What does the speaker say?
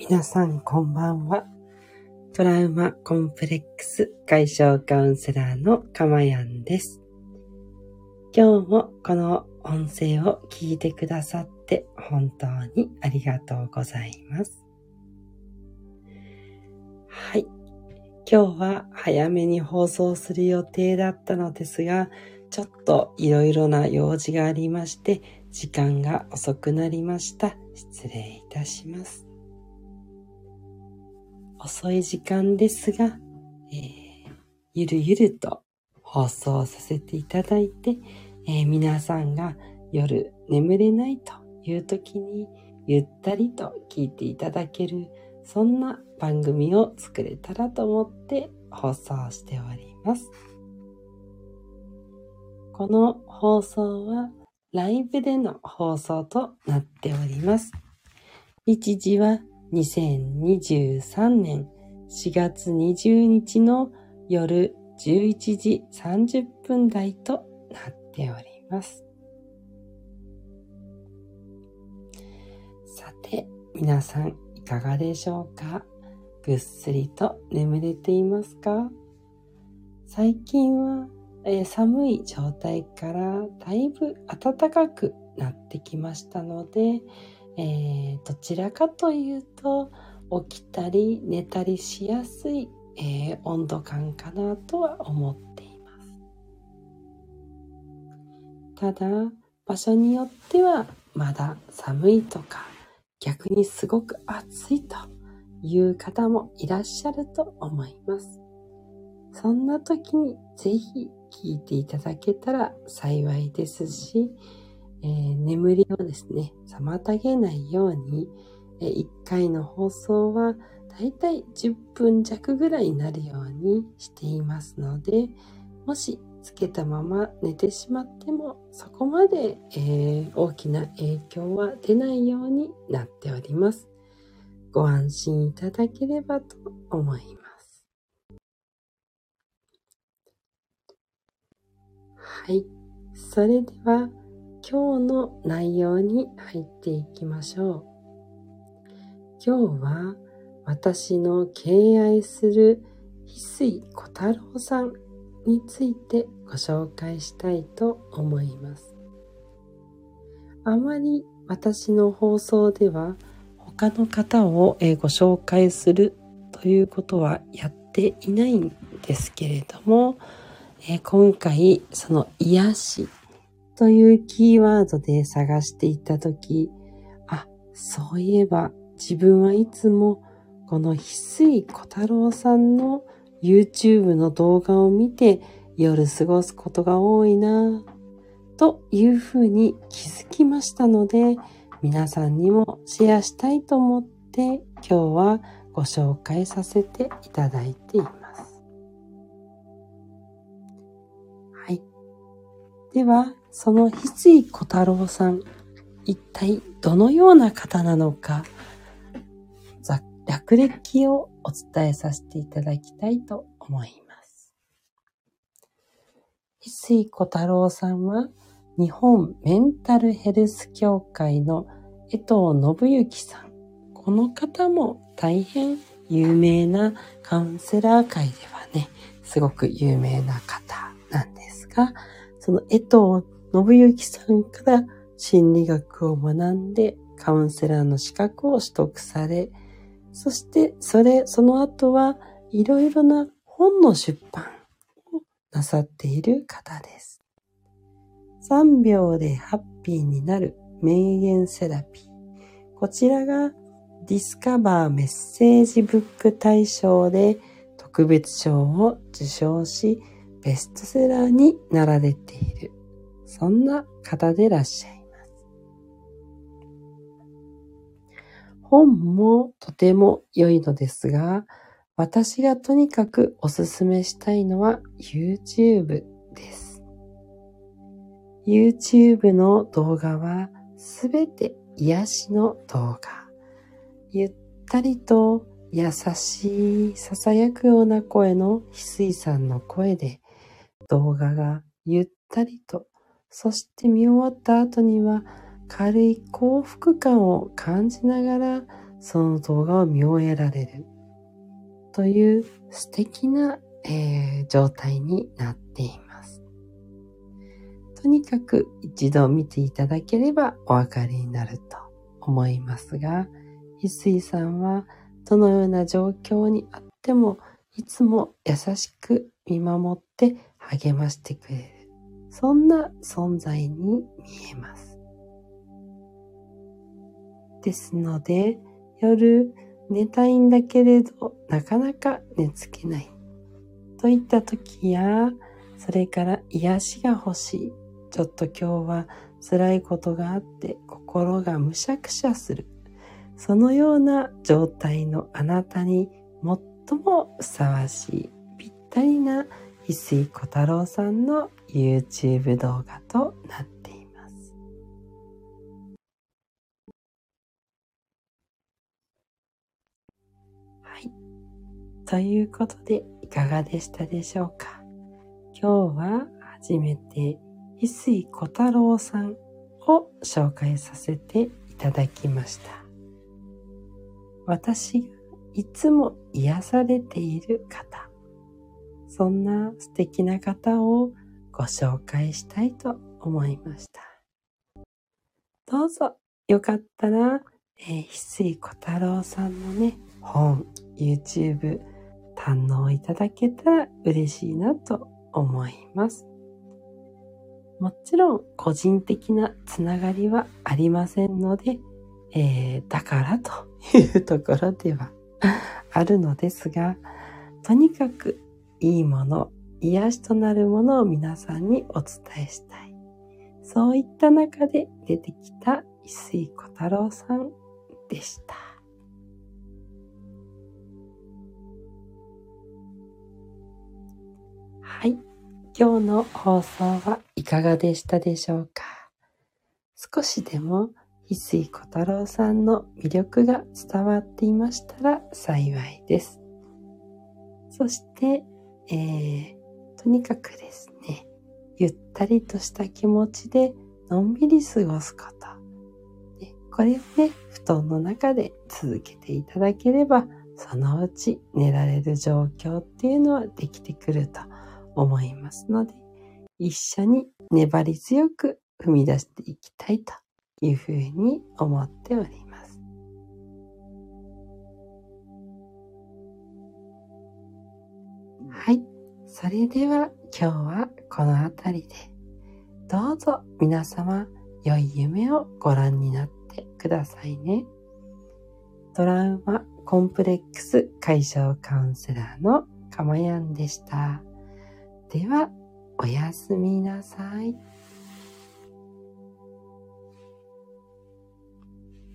皆さんこんばんは。トラウマコンプレックス解消カウンセラーのかまやんです。今日もこの音声を聞いてくださって本当にありがとうございます。はい。今日は早めに放送する予定だったのですが、ちょっといろいろな用事がありまして、時間が遅くなりました。失礼いたします。遅い時間ですが、えー、ゆるゆると放送させていただいて、えー、皆さんが夜眠れないという時にゆったりと聞いていただけるそんな番組を作れたらと思って放送しております。この放送はライブでの放送となっております。日時は2023年4月20日の夜11時30分台となっております。さて、皆さんいかがでしょうか？ぐっすりと眠れていますか？最近は、えー、寒い状態からだいぶ暖かくなってきましたので、えー、どちらかというと起きたり寝たりしやすい、えー、温度感かなとは思っています。ただ場所によってはまだ寒いとか逆にすごく暑いという方もいらっしゃると思います。そんな時にぜひ聞いていただけたら幸いですし、えー、眠りをですね、妨げないように、えー、1回の放送はだいたい10分弱ぐらいになるようにしていますので、もしつけたまま寝てしまってもそこまで、えー、大きな影響は出ないようになっております。ご安心いただければと思います。はい。それでは、今日の内容に入っていきましょう。今日は私の敬愛する翡翠小太郎さんについてご紹介したいと思います。あまり私の放送では他の方をご紹介するということはやっていないんですけれども、今回その癒しというキーワードで探していたとき、あ、そういえば自分はいつもこの翡翠小太郎さんの YouTube の動画を見て夜過ごすことが多いなというふうに気づきましたので、皆さんにもシェアしたいと思って今日はご紹介させていただいています。はい。では、その翡翠小太郎さん、一体どのような方なのか、略歴をお伝えさせていただきたいと思います。翡翠小太郎さんは、日本メンタルヘルス協会の江藤信之さん。この方も大変有名なカウンセラー界ではね、すごく有名な方なんですが、その江藤信之さんから心理学を学んでカウンセラーの資格を取得され、そしてそれ、その後はいろいろな本の出版をなさっている方です。3秒でハッピーになる名言セラピー。こちらがディスカバーメッセージブック大賞で特別賞を受賞し、ベストセラーになられているそんな方でいらっしゃいます。本もとても良いのですが、私がとにかくおすすめしたいのは YouTube です。YouTube の動画はすべて癒しの動画。ゆったりと優しい囁くような声の翡翠さんの声で動画がゆったりとそして見終わった後には軽い幸福感を感じながらその動画を見終えられるという素敵な、えー、状態になっています。とにかく一度見ていただければお分かりになると思いますが、翡翠さんはどのような状況にあってもいつも優しく見守って励ましてくれる。そんな存在に見えます。ですので、夜寝たいんだけれど、なかなか寝つけない。といった時や、それから癒しが欲しい。ちょっと今日は辛いことがあって心がむしゃくしゃする。そのような状態のあなたに最もふさわしいぴったりな翡翠小太郎さんの YouTube 動画となっています。はい。ということでいかがでしたでしょうか？今日は初めて翡翠小太郎さんを紹介させていただきました。私がいつも癒されている方、そんな素敵な方をご紹介したいと思いました。どうぞよかったら、えー、翡翠小太郎さんのね、本、YouTube 堪能いただけたら嬉しいなと思います。もちろん個人的なつながりはありませんので、えー、だからというところではあるのですが、とにかくいいもの、癒しとなるものを皆さんにお伝えしたい。そういった中で出てきた翡翠小太郎さんでした。はい。今日の放送はいかがでしたでしょうか？少しでも翡翠小太郎さんの魅力が伝わっていましたら幸いです。そして、えー、とにかくですね、ゆったりとした気持ちでのんびり過ごすこと。これをね、布団の中で続けていただければ、そのうち寝られる状況っていうのはできてくると思いますので、一緒に粘り強く踏み出していきたいというふうに思っております。はい。それでは今日はこの辺りで、どうぞ皆様良い夢をご覧になってくださいね。トラウマコンプレックス解消カウンセラーのかまやんでした。では、おやすみなさい。